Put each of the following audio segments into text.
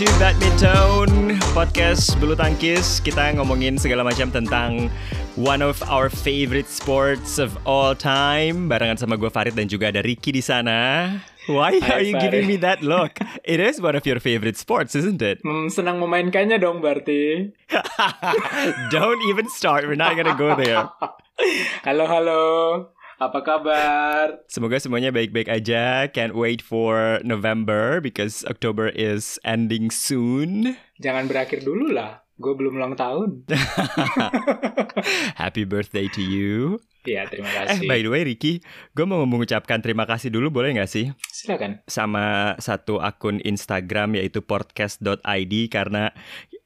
to Badminton Podcast Bulu Tangkis Kita ngomongin segala macam tentang One of our favorite sports of all time Barengan sama gue Farid dan juga ada Ricky di sana Why are you Farid. giving me that look? It is one of your favorite sports, isn't it? Hmm, senang memainkannya dong berarti. Don't even start, we're not gonna go there Halo halo, apa kabar? Semoga semuanya baik-baik aja Can't wait for November Because October is ending soon Jangan berakhir dulu lah. Gue belum ulang tahun. Happy birthday to you Iya, terima Eh kasih. by the way Ricky Gue mau mengucapkan terima kasih dulu boleh nggak sih? Silakan. sama satu akun Instagram yaitu podcast.id karena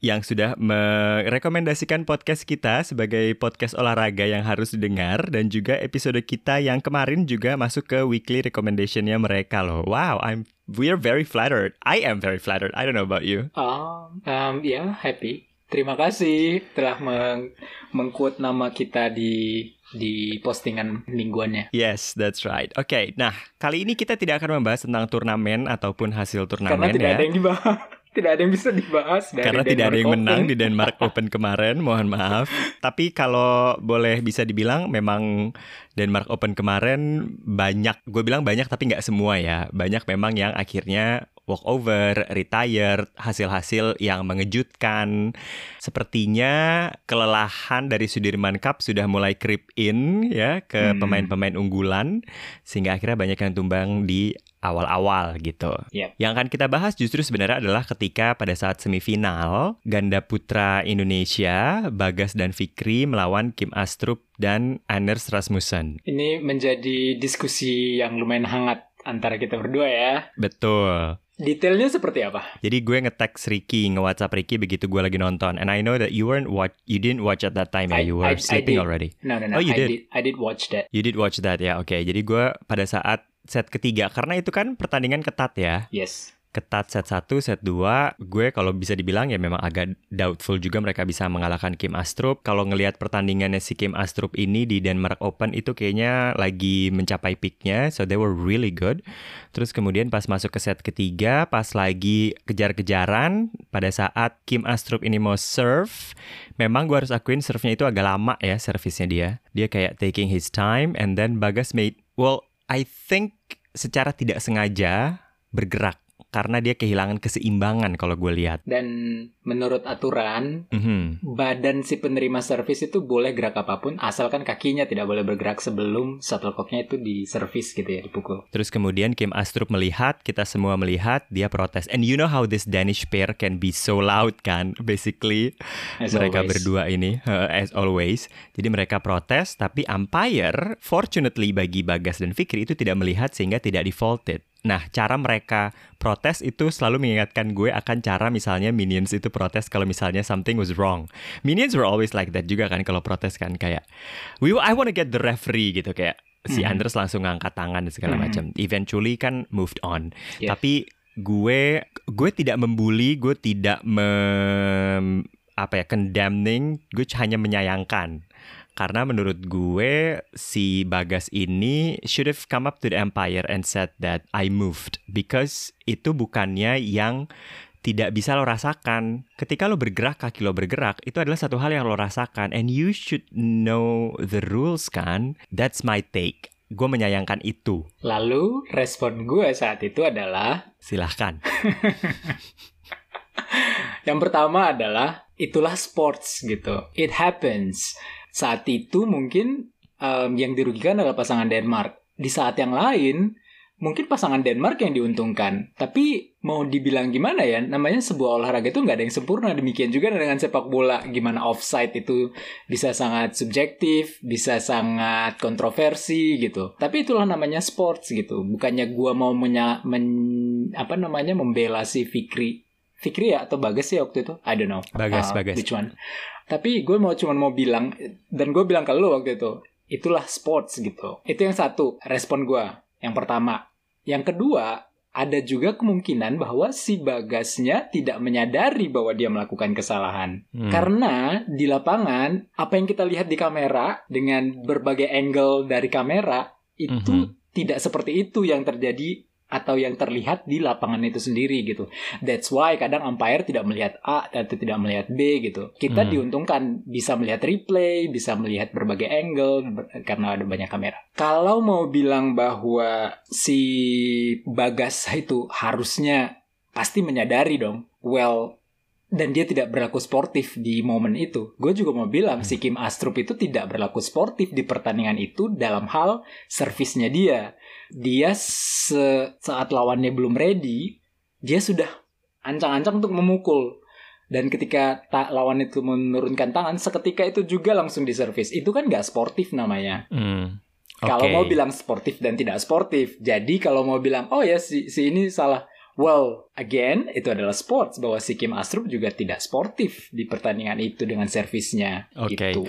yang sudah merekomendasikan podcast kita sebagai podcast olahraga yang harus didengar dan juga episode kita yang kemarin juga masuk ke weekly recommendationnya mereka loh. Wow, I'm we are very flattered. I am very flattered. I don't know about you. Oh, um, ya happy. Terima kasih telah meng mengquote nama kita di di postingan mingguannya. Yes, that's right. Oke, nah kali ini kita tidak akan membahas tentang turnamen ataupun hasil Karena turnamen tidak ya. ada yang dibahas. Tidak ada yang bisa dibahas dari Karena tidak ada Denmark yang menang Open. di Denmark Open kemarin, mohon maaf. Tapi kalau boleh bisa dibilang memang Denmark Open kemarin banyak, gue bilang banyak tapi nggak semua ya. Banyak memang yang akhirnya walkover, retired, hasil-hasil yang mengejutkan. Sepertinya kelelahan dari Sudirman Cup sudah mulai creep in ya ke Hmm. pemain-pemain unggulan sehingga akhirnya banyak yang tumbang di awal-awal gitu. Yep. Yang akan kita bahas justru sebenarnya adalah ketika pada saat semifinal ganda putra Indonesia Bagas dan Fikri melawan Kim Astrup dan Anders Rasmussen. Ini menjadi diskusi yang lumayan hangat antara kita berdua ya. Betul. Detailnya seperti apa? Jadi gue nge-text Ricky, nge-WhatsApp Ricky begitu gue lagi nonton. And I know that you weren't watch, you didn't watch at that time ya, I- you were I- I sleeping did. already. No, no, no. Oh, you I did? did. I did watch that. You did watch that ya, oke. Jadi gue pada saat set ketiga, karena itu kan pertandingan ketat ya. Yes. Ketat set 1, set 2, gue kalau bisa dibilang ya memang agak doubtful juga mereka bisa mengalahkan Kim Astrup. Kalau ngelihat pertandingannya si Kim Astrup ini di Denmark Open itu kayaknya lagi mencapai peaknya, so they were really good. Terus kemudian pas masuk ke set ketiga, pas lagi kejar-kejaran, pada saat Kim Astrup ini mau serve, memang gue harus akuin serve-nya itu agak lama ya servisnya dia. Dia kayak taking his time and then Bagas made, well I think secara tidak sengaja bergerak karena dia kehilangan keseimbangan kalau gue lihat. Dan menurut aturan, Mhm. badan si penerima servis itu boleh gerak apa pun, asalkan kakinya tidak boleh bergerak sebelum shuttlecocknya itu di servis gitu ya, dipukul. Terus kemudian Kim Astrup melihat, kita semua melihat, dia protes. And you know how this Danish pair can be so loud kan? Basically, As mereka always. berdua ini, uh, as always. Jadi mereka protes, tapi umpire, fortunately bagi Bagas dan Fikri itu tidak melihat sehingga tidak defaulted. Nah, cara mereka protes itu selalu mengingatkan gue akan cara misalnya Minions itu protes kalau misalnya something was wrong. Minions were always like that juga kan kalau protes kan kayak we I want to get the referee gitu kayak si Mhm. Anders langsung ngangkat tangan dan segala Mhm. macam. Eventually kan moved on. Yeah. Tapi gue gue tidak membuli, gue tidak mem, apa ya condemning, gue hanya menyayangkan. Karena menurut gue si Bagas ini should have come up to the empire and said that I moved because itu bukannya yang tidak bisa lo rasakan. Ketika lo bergerak, kaki lo bergerak, itu adalah satu hal yang lo rasakan and you should know the rules kan. That's my take. Gue menyayangkan itu. Lalu respon gue saat itu adalah Silahkan. yang pertama adalah itulah sports gitu. It happens. Saat itu mungkin em, yang dirugikan adalah pasangan Denmark. Di saat yang lain mungkin pasangan Denmark yang diuntungkan. Tapi mau dibilang gimana ya? Namanya sebuah olahraga itu nggak ada yang sempurna. Demikian juga dengan sepak bola. Gimana offside itu bisa sangat subjektif, bisa sangat kontroversi gitu. Tapi itulah namanya sports gitu. Bukannya gua mau menya, men- apa namanya membela si Fikri Fikri ya atau Bagas ya waktu itu? I don't know. Bagas, Uh, Bagas. Which one? Tapi gue mau cuman mau bilang dan gue bilang ke lo waktu itu, itulah sports gitu. Itu yang satu, respon gue. Yang pertama. Yang kedua, ada juga kemungkinan bahwa si Bagasnya tidak menyadari bahwa dia melakukan kesalahan. Hmm. Karena di lapangan, apa yang kita lihat di kamera dengan berbagai angle dari kamera itu Mhm. tidak seperti itu yang terjadi atau yang terlihat di lapangan itu sendiri gitu. That's why kadang umpire tidak melihat A atau tidak melihat B gitu. Kita hmm. diuntungkan bisa melihat replay, bisa melihat berbagai angle karena ada banyak kamera. Kalau mau bilang bahwa si Bagas itu harusnya pasti menyadari dong, well dan dia tidak berlaku sportif di momen itu. Gue juga mau bilang si Kim Astrup itu tidak berlaku sportif di pertandingan itu dalam hal servisnya dia. Dia se saat lawannya belum ready, dia sudah ancang-ancang untuk memukul. Dan ketika lawan itu menurunkan tangan, seketika itu juga langsung diservis. Itu kan gak sportif namanya. Mm. Okay. Kalau mau bilang sportif dan tidak sportif. Jadi kalau mau bilang, oh ya si, si ini salah Well, again, itu adalah sports bahwa si Kim Astrup juga tidak sportif di pertandingan itu dengan servisnya. Oke. Okay. Gitu.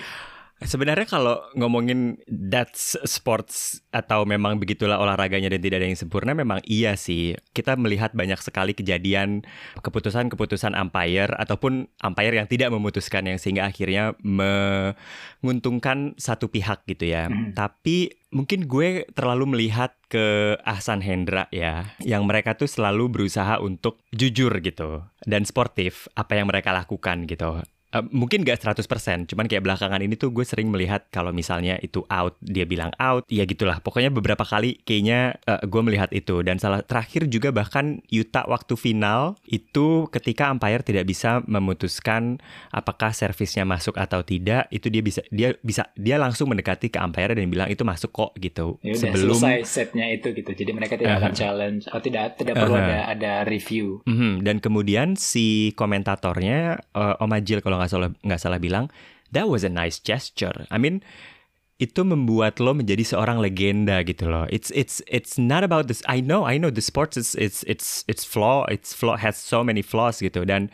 Sebenarnya kalau ngomongin that's sports atau memang begitulah olahraganya dan tidak ada yang sempurna memang iya sih. Kita melihat banyak sekali kejadian keputusan-keputusan umpire ataupun umpire yang tidak memutuskan yang sehingga akhirnya menguntungkan satu pihak gitu ya. Hmm. Tapi mungkin gue terlalu melihat ke Ahsan Hendra ya, yang mereka tuh selalu berusaha untuk jujur gitu dan sportif apa yang mereka lakukan gitu. Uh, mungkin gak 100%, cuman kayak belakangan ini tuh gue sering melihat kalau misalnya itu out, dia bilang out, ya gitulah. Pokoknya beberapa kali kayaknya uh, gue melihat itu. Dan salah terakhir juga bahkan Yuta waktu final itu ketika umpire tidak bisa memutuskan apakah servisnya masuk atau tidak, itu dia bisa dia bisa dia langsung mendekati ke umpire dan bilang itu masuk kok gitu. Ya Sebelum selesai setnya itu gitu. Jadi mereka tidak uh -huh. akan challenge atau tidak tidak perlu uh -huh. ada ada review. Uh -huh. Dan kemudian si komentatornya uh, Om Ajil kalau nggak salah nggak salah bilang that was a nice gesture. I mean itu membuat lo menjadi seorang legenda gitu loh. It's it's it's not about this. I know I know the sports is it's it's it's flaw it's flaw has so many flaws gitu dan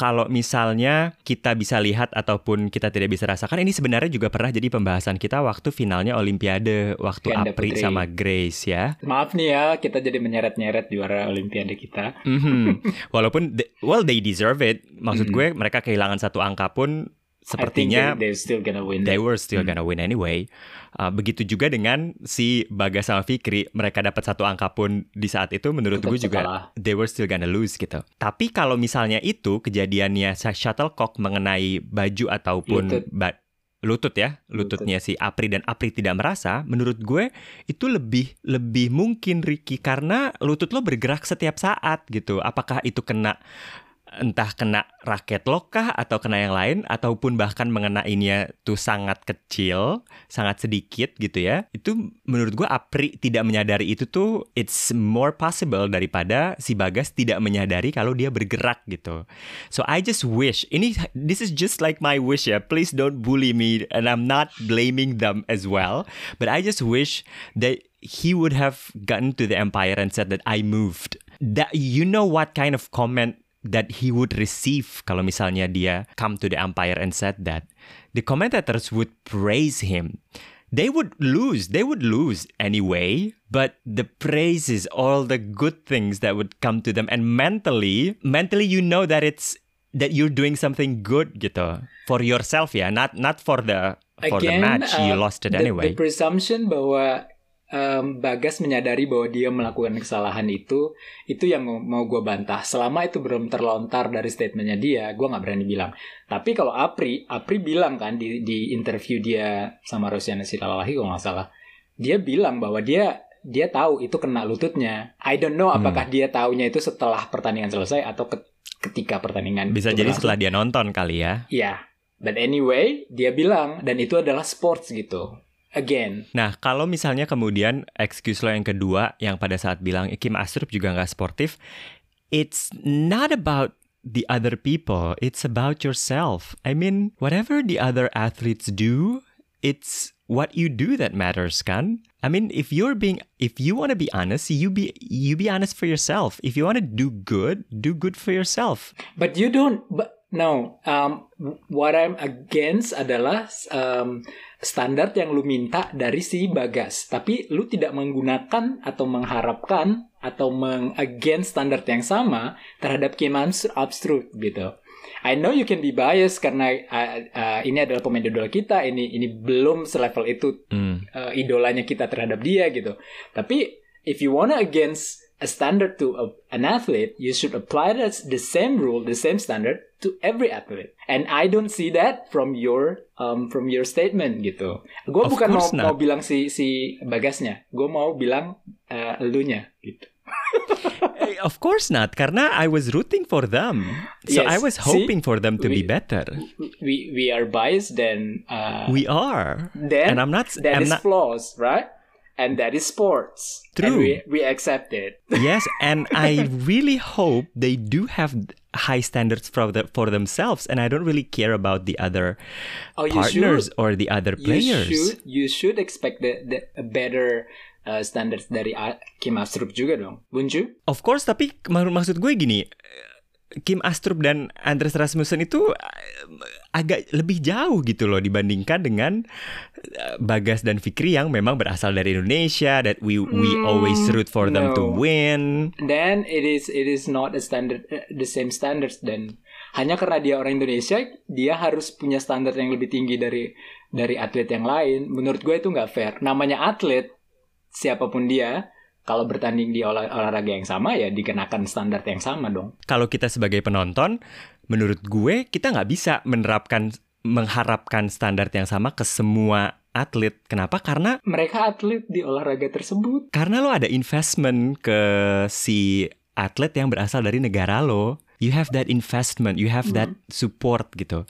kalau misalnya kita bisa lihat ataupun kita tidak bisa rasakan ini sebenarnya juga pernah jadi pembahasan kita waktu finalnya Olimpiade waktu Ganda Apri Putri. sama Grace ya. Maaf nih ya kita jadi menyeret-nyeret juara Olimpiade kita. Mm -hmm. Walaupun they, well they deserve it. Maksud mm -hmm. gue mereka kehilangan satu angka pun sepertinya they, still gonna win. They were still hmm. gonna win anyway. Uh, begitu juga dengan si Bagas sama Fikri, mereka dapat satu angka pun di saat itu menurut gue juga kalah. they were still gonna lose gitu. Tapi kalau misalnya itu kejadiannya shuttlecock mengenai baju ataupun lutut, ba lutut ya, lututnya lutut. si Apri dan Apri tidak merasa, menurut gue itu lebih lebih mungkin Ricky karena lutut lo bergerak setiap saat gitu. Apakah itu kena entah kena raket lokah atau kena yang lain ataupun bahkan mengenainya tuh sangat kecil, sangat sedikit gitu ya. Itu menurut gue Apri tidak menyadari itu tuh it's more possible daripada si Bagas tidak menyadari kalau dia bergerak gitu. So I just wish ini this is just like my wish ya. Please don't bully me and I'm not blaming them as well, but I just wish that he would have gotten to the empire and said that I moved. That you know what kind of comment that he would receive kalau misalnya dia come to the empire and said that the commentators would praise him. They would lose they would lose anyway but the praise is all the good things that would come to them. And mentally mentally you know that it's that you're doing something good gitu. For yourself ya not not for the for Again, the match uh, you lost it the, anyway. the presumption bahwa um, Bagas menyadari bahwa dia melakukan kesalahan itu, itu yang mau gue bantah. Selama itu belum terlontar dari statementnya dia, gue nggak berani bilang. Tapi kalau Apri, Apri bilang kan di, di interview dia sama Rosiana Silalahi kalau nggak salah, dia bilang bahwa dia dia tahu itu kena lututnya. I don't know apakah hmm. dia taunya itu setelah pertandingan selesai atau ke, ketika pertandingan. Bisa jadi setelah dia nonton kali ya. Iya. But anyway, dia bilang dan itu adalah sports gitu again. Nah, kalau misalnya kemudian excuse lo yang kedua yang pada saat bilang Kim Astrup juga nggak sportif, it's not about the other people, it's about yourself. I mean, whatever the other athletes do, it's what you do that matters, kan? I mean, if you're being, if you want to be honest, you be, you be honest for yourself. If you want to do good, do good for yourself. But you don't. But no, um, what I'm against adalah um, standar yang lu minta dari si Bagas, tapi lu tidak menggunakan atau mengharapkan atau meng-against standar yang sama terhadap Kim Abstrut gitu. I know you can be biased karena uh, uh, ini adalah pemain idola kita, ini ini belum selevel itu mm. uh, idolanya kita terhadap dia gitu. Tapi if you wanna against a standard to a, an athlete, you should apply the, the same rule, the same standard to every athlete. And I don't see that from your um, from your statement gitu. Gue bukan mau, not. mau bilang si si bagasnya, gue mau bilang uh, elunya gitu. Eh, Of course not, karena I was rooting for them. So Yes, I was see? hoping for them to be We- better. We we are biased then uh, We are. then and I'm not that I'm is not flaws, right? And that is sports. And True. we, we accept it. Yes, and I really hope they do have high standards for the, for themselves and I don't really care about the other Oh, you partners should. or the other You players. should you should expect the, the a better uh, standards dari A- Kim Astrup juga dong, wouldn't you? Of course, tapi mak- maksud gue gini, Kim Astrup dan Andres Rasmussen itu eh, agak lebih jauh gitu loh dibandingkan dengan Bagas dan Fikri yang memang berasal dari Indonesia that we we always root for them to win. Then it is it is not a standard uh, the same standards dan hanya karena dia orang Indonesia dia harus punya standar yang lebih tinggi dari dari atlet yang lain. Menurut gue itu nggak fair. Namanya atlet siapa pun dia kalau bertanding di olah- olahraga yang sama ya dikenakan standar yang sama dong. Kalau kita sebagai penonton, menurut gue kita nggak bisa menerapkan mengharapkan standar yang sama ke semua atlet. Kenapa? Karena Mereka atlet di olahraga tersebut. Karena lo ada investment ke si atlet yang berasal dari negara lo. You have that investment, you have that support gitu.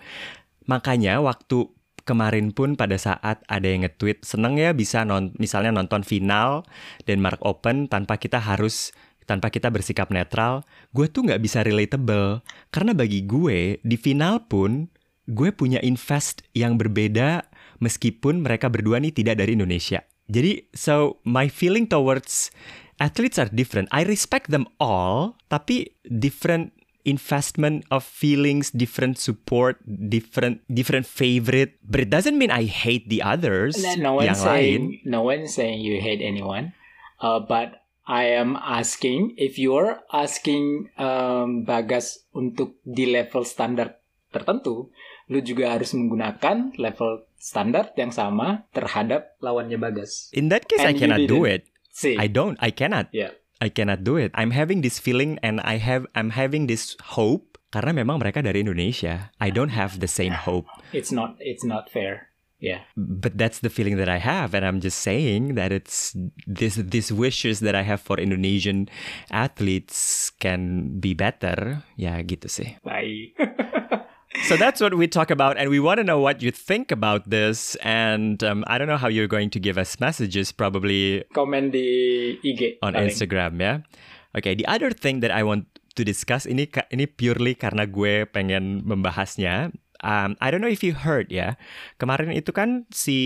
Makanya waktu kemarin pun pada saat ada yang nge-tweet seneng ya bisa non, misalnya nonton final Denmark Open tanpa kita harus tanpa kita bersikap netral, gue tuh nggak bisa relatable. Karena bagi gue di final pun gue punya invest yang berbeda meskipun mereka berdua nih tidak dari Indonesia. Jadi so my feeling towards athletes are different. I respect them all, tapi different investment of feelings, different support, different different favorite. But it doesn't mean I hate the others. No one saying lain. no one saying you hate anyone. Uh, but I am asking if you're asking um, Bagas untuk di level standar tertentu, lu juga harus menggunakan level standar yang sama terhadap lawannya Bagas. In that case, I And you cannot do it. See, I don't. I cannot. yeah. I cannot do it. I'm having this feeling and I have I'm having this hope karena memang mereka dari Indonesia. I don't have the same hope. It's not it's not fair. Yeah. But that's the feeling that I have and I'm just saying that it's this this wishes that I have for Indonesian athletes can be better. Ya gitu sih. Bye. So that's what we talk about, and we want to know what you think about this. And um, I don't know how you're going to give us messages, probably Komen di IG on paling. Instagram ya. Oke, the other thing that I want to discuss ini ini purely karena gue pengen membahasnya. Um, I don't know if you heard ya. Kemarin itu kan si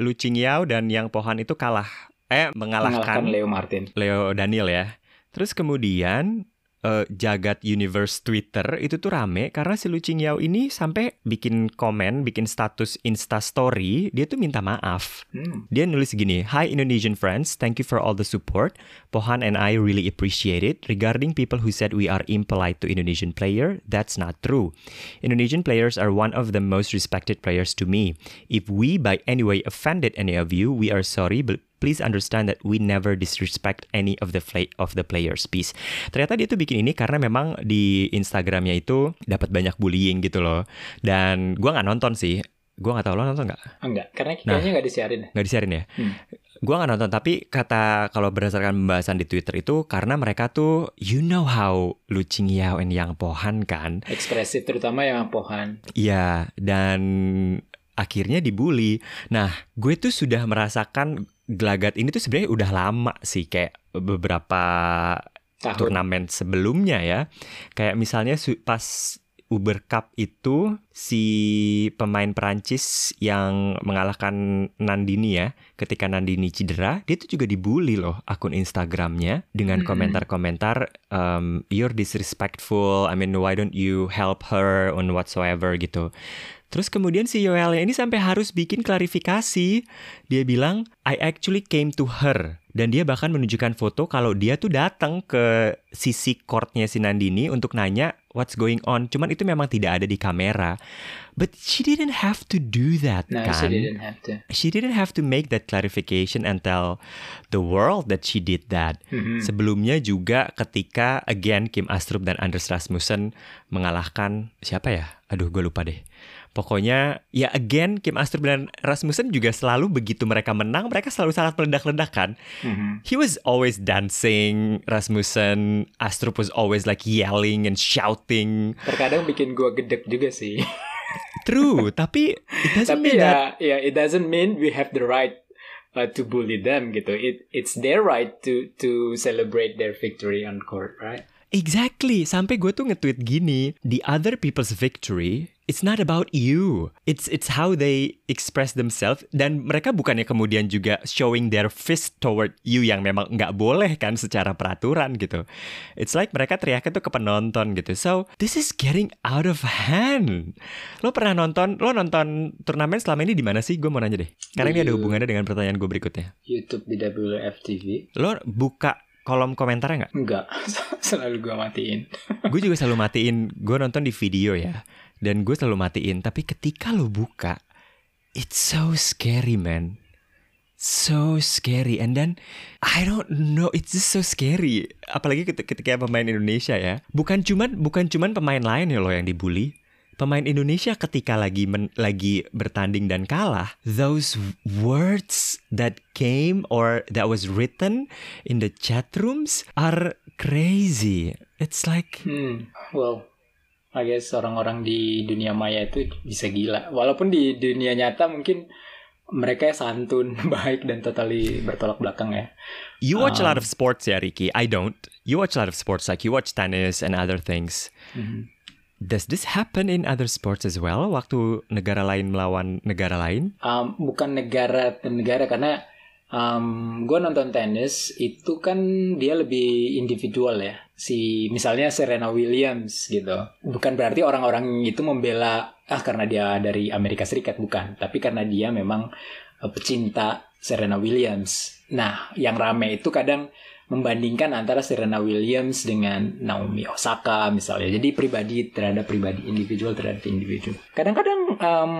Lu Qingyao dan Yang Pohan itu kalah eh mengalahkan mengalahkan Leo Martin. Leo Daniel ya. Terus kemudian eh, jagat universe Twitter itu tuh rame karena si Lu Qingyao ini sampai bikin komen, bikin status Insta story, dia tuh minta maaf. Hmm. Dia nulis gini, Hi Indonesian friends, thank you for all the support. Pohan and I really appreciate it. Regarding people who said we are impolite to Indonesian player, that's not true. Indonesian players are one of the most respected players to me. If we by any way offended any of you, we are sorry, but please understand that we never disrespect any of the fla- of the players. Peace. Ternyata dia tuh bikin ini karena memang di Instagramnya itu dapat banyak bullying gitu loh. Dan gua nggak nonton sih. Gua nggak tahu lo nonton nggak? Enggak, karena Nah. kayaknya nggak disiarin. nggak disiarin ya? Hmm. Gua nggak nonton tapi kata kalau berdasarkan pembahasan di Twitter itu karena mereka tuh you know how Lu Qingyao and Yang Pohan kan, Ekspresif terutama yang Pohan. Iya dan akhirnya dibully. Nah gue tuh sudah merasakan gelagat ini tuh sebenarnya udah lama sih kayak beberapa Tahun. turnamen sebelumnya ya. Kayak misalnya pas Uber Cup itu si pemain Perancis yang mengalahkan Nandini ya, ketika Nandini cedera, dia tuh juga dibully loh akun Instagramnya dengan komentar-komentar um, you're disrespectful, I mean why don't you help her on whatsoever gitu. Terus kemudian si Yoel ini sampai harus bikin klarifikasi. Dia bilang, I actually came to her. Dan dia bahkan menunjukkan foto kalau dia tuh datang ke sisi courtnya si Nandini untuk nanya, what's going on. Cuman itu memang tidak ada di kamera. But she didn't have to do that, No, kan? she didn't have to. She didn't have to make that clarification and tell the world that she did that. Mhm. Sebelumnya juga ketika again Kim Astrup dan Anders Rasmussen mengalahkan siapa ya? Aduh, gue lupa deh. Pokoknya ya again Kim Astrup dan Rasmussen juga selalu begitu mereka menang, mereka selalu sangat meledak-ledak kan. Mhm. He was always dancing, Rasmussen, Astrup was always like yelling and shouting. Terkadang bikin gua gedek juga sih. True, tapi it doesn't Tapi mean that ya, ya it doesn't mean we have the right uh, to bully them gitu. It it's their right to to celebrate their victory on court, right? Exactly. Sampai gue tuh nge-tweet gini, the other people's victory, it's not about you. It's it's how they express themselves dan mereka bukannya kemudian juga showing their fist toward you yang memang nggak boleh kan secara peraturan gitu. It's like mereka teriaknya tuh ke penonton gitu. So, this is getting out of hand. Lo pernah nonton, lo nonton turnamen selama ini di mana sih? Gue mau nanya deh. Karena ini ada Di- hubungannya dengan pertanyaan gue berikutnya. YouTube BWF TV. Lo buka kolom komentarnya nggak? Enggak, selalu gua matiin. gue juga selalu matiin gue nonton di video ya dan gue selalu matiin tapi ketika lo buka it's so scary man. So scary. And then I don't know it's just so scary. Apalagi ketika, pemain Indonesia ya. Bukan cuman bukan cuman pemain lain ya lo yang dibully. Pemain Indonesia ketika lagi men- lagi bertanding dan kalah those words that came or that was written in the chat rooms are crazy. It's like Hmm, well, I guess orang-orang di dunia maya itu bisa gila. Walaupun di dunia nyata mungkin mereka santun, baik dan totally bertolak belakang ya. You watch a lot Um, of sports ya, Ricky. I don't. You watch a lot of sports, like you watch tennis and other things. Mhm. Does this happen in other sports as well? Waktu negara lain melawan negara lain? Um, bukan negara ke negara karena um, gue nonton tenis itu kan dia lebih individual ya. Si misalnya Serena Williams gitu. Bukan berarti orang-orang itu membela ah karena dia dari Amerika Serikat bukan, tapi karena dia memang uh, pecinta Serena Williams. Nah, yang rame itu kadang membandingkan antara Serena Williams dengan Naomi Osaka misalnya. Jadi pribadi terhadap pribadi, individual terhadap individu. Kadang-kadang um,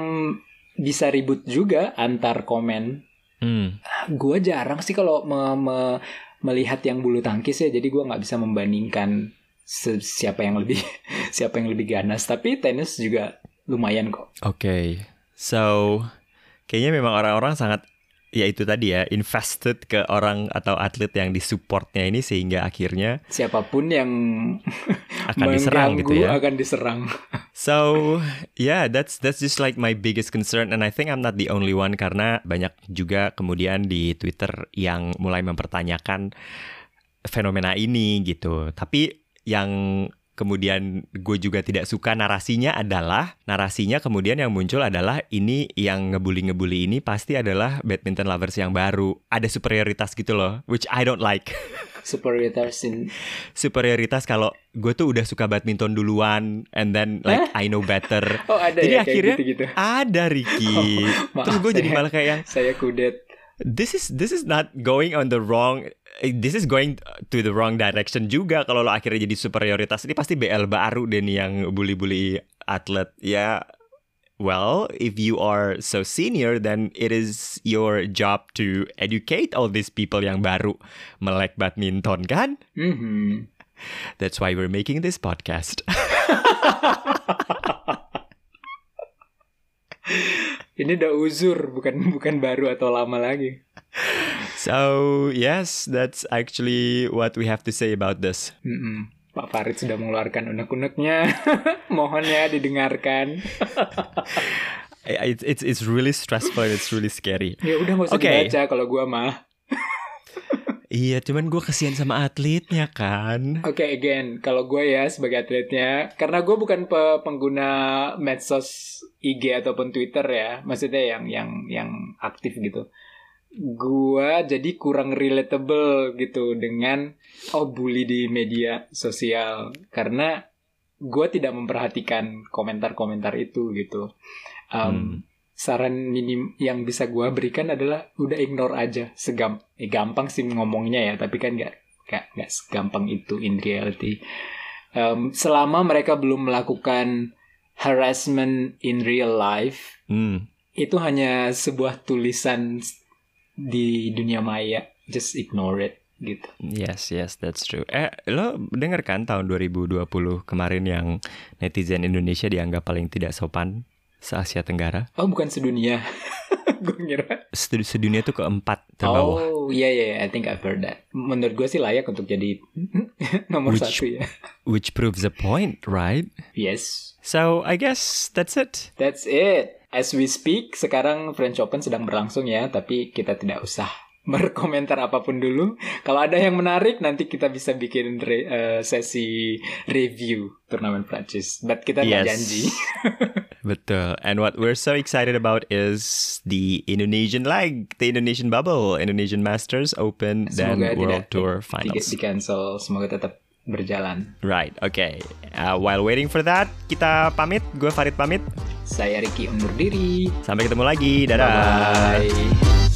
bisa ribut juga antar komen Hmm. gue jarang sih kalau me- me- melihat yang bulu tangkis ya jadi gue nggak bisa membandingkan siapa yang lebih siapa yang lebih ganas tapi tenis juga lumayan kok Oke. So, kayaknya memang orang-orang sangat ya itu tadi ya invested ke orang atau atlet yang disupportnya ini sehingga akhirnya siapa pun yang akan diserang gitu ya. akan diserang So yeah, that's that's just like my biggest concern, and I think I'm not the only one karena banyak juga kemudian di Twitter yang mulai mempertanyakan fenomena ini gitu. Tapi yang kemudian gue juga tidak suka narasinya adalah narasinya kemudian yang muncul adalah ini yang ngebully-ngebully ini pasti adalah badminton lovers yang baru. Ada superioritas gitu loh, which I don't like. superioritas in superioritas kalau gue tuh udah suka badminton duluan and then like I know better. oh ada Jadi ya akhirnya kayak gitu-gitu ada Ricky. Oh, Terus gue jadi malah kayak yang saya kudet this is this is not going on the wrong eh, this is going to the wrong direction juga. Kalau lo akhirnya jadi superioritas ini pasti BL baru deh nih yang bully-bully atlet. Ya well if you are so senior then it is your job to educate all these people yang baru melek badminton kan? Mhm. that's why we're making this podcast ini udah uzur bukan bukan baru atau lama lagi so yes that's actually what we have to say about this Mm-mm. Pak Farid sudah mengeluarkan unek-uneknya. Mohon ya didengarkan. It's it's it's really stressful and it's really scary Ya udah nggak usah Oke. dibaca kalau gua mah. Iya, cuman gue kesian sama atletnya kan. Oke, again, kalau gue ya sebagai atletnya, karena gue bukan pe- pengguna medsos IG ataupun Twitter ya, maksudnya yang yang yang aktif gitu. Gue jadi kurang relatable gitu dengan oh bully di media sosial karena gue tidak memperhatikan komentar-komentar itu gitu. Um, Hmm. Saran minim yang bisa gue berikan adalah udah ignore aja, segam, eh, gampang sih ngomongnya ya, tapi kan nggak nggak nggak segampang itu in reality Um, selama mereka belum melakukan harassment in real life, Hmm. itu hanya sebuah tulisan di dunia maya. Just ignore it gitu. Yes, yes, that's true. Eh, lo denger kan tahun 2020 kemarin yang netizen Indonesia dianggap paling tidak sopan se-Asia Tenggara? Oh, bukan sedunia. gue ngira. Sed- Sedunia tuh keempat terbawah. Oh, iya iya, I think I've heard that. Menurut gue sih layak untuk jadi nomor Which- satu ya. Which proves the point, right? Yes, So, I guess that's it. that's it. As we speak, sekarang French Open sedang berlangsung ya, tapi kita tidak usah berkomentar apa pun dulu. Kalau ada yang menarik, nanti kita bisa bikin re- eh, sesi review turnamen Prancis. But kita Yes. janji. Betul. And what we're so excited about is the Indonesian leg, the Indonesian bubble, Indonesian Masters Open dan Semoga World tidak Tour di, Finals. di cancel. Semoga tetap berjalan. Right, okay. Uh, while waiting for that, kita pamit. Gue Farid pamit. Saya Ricky undur diri. Sampai ketemu lagi. Dadah. Bye.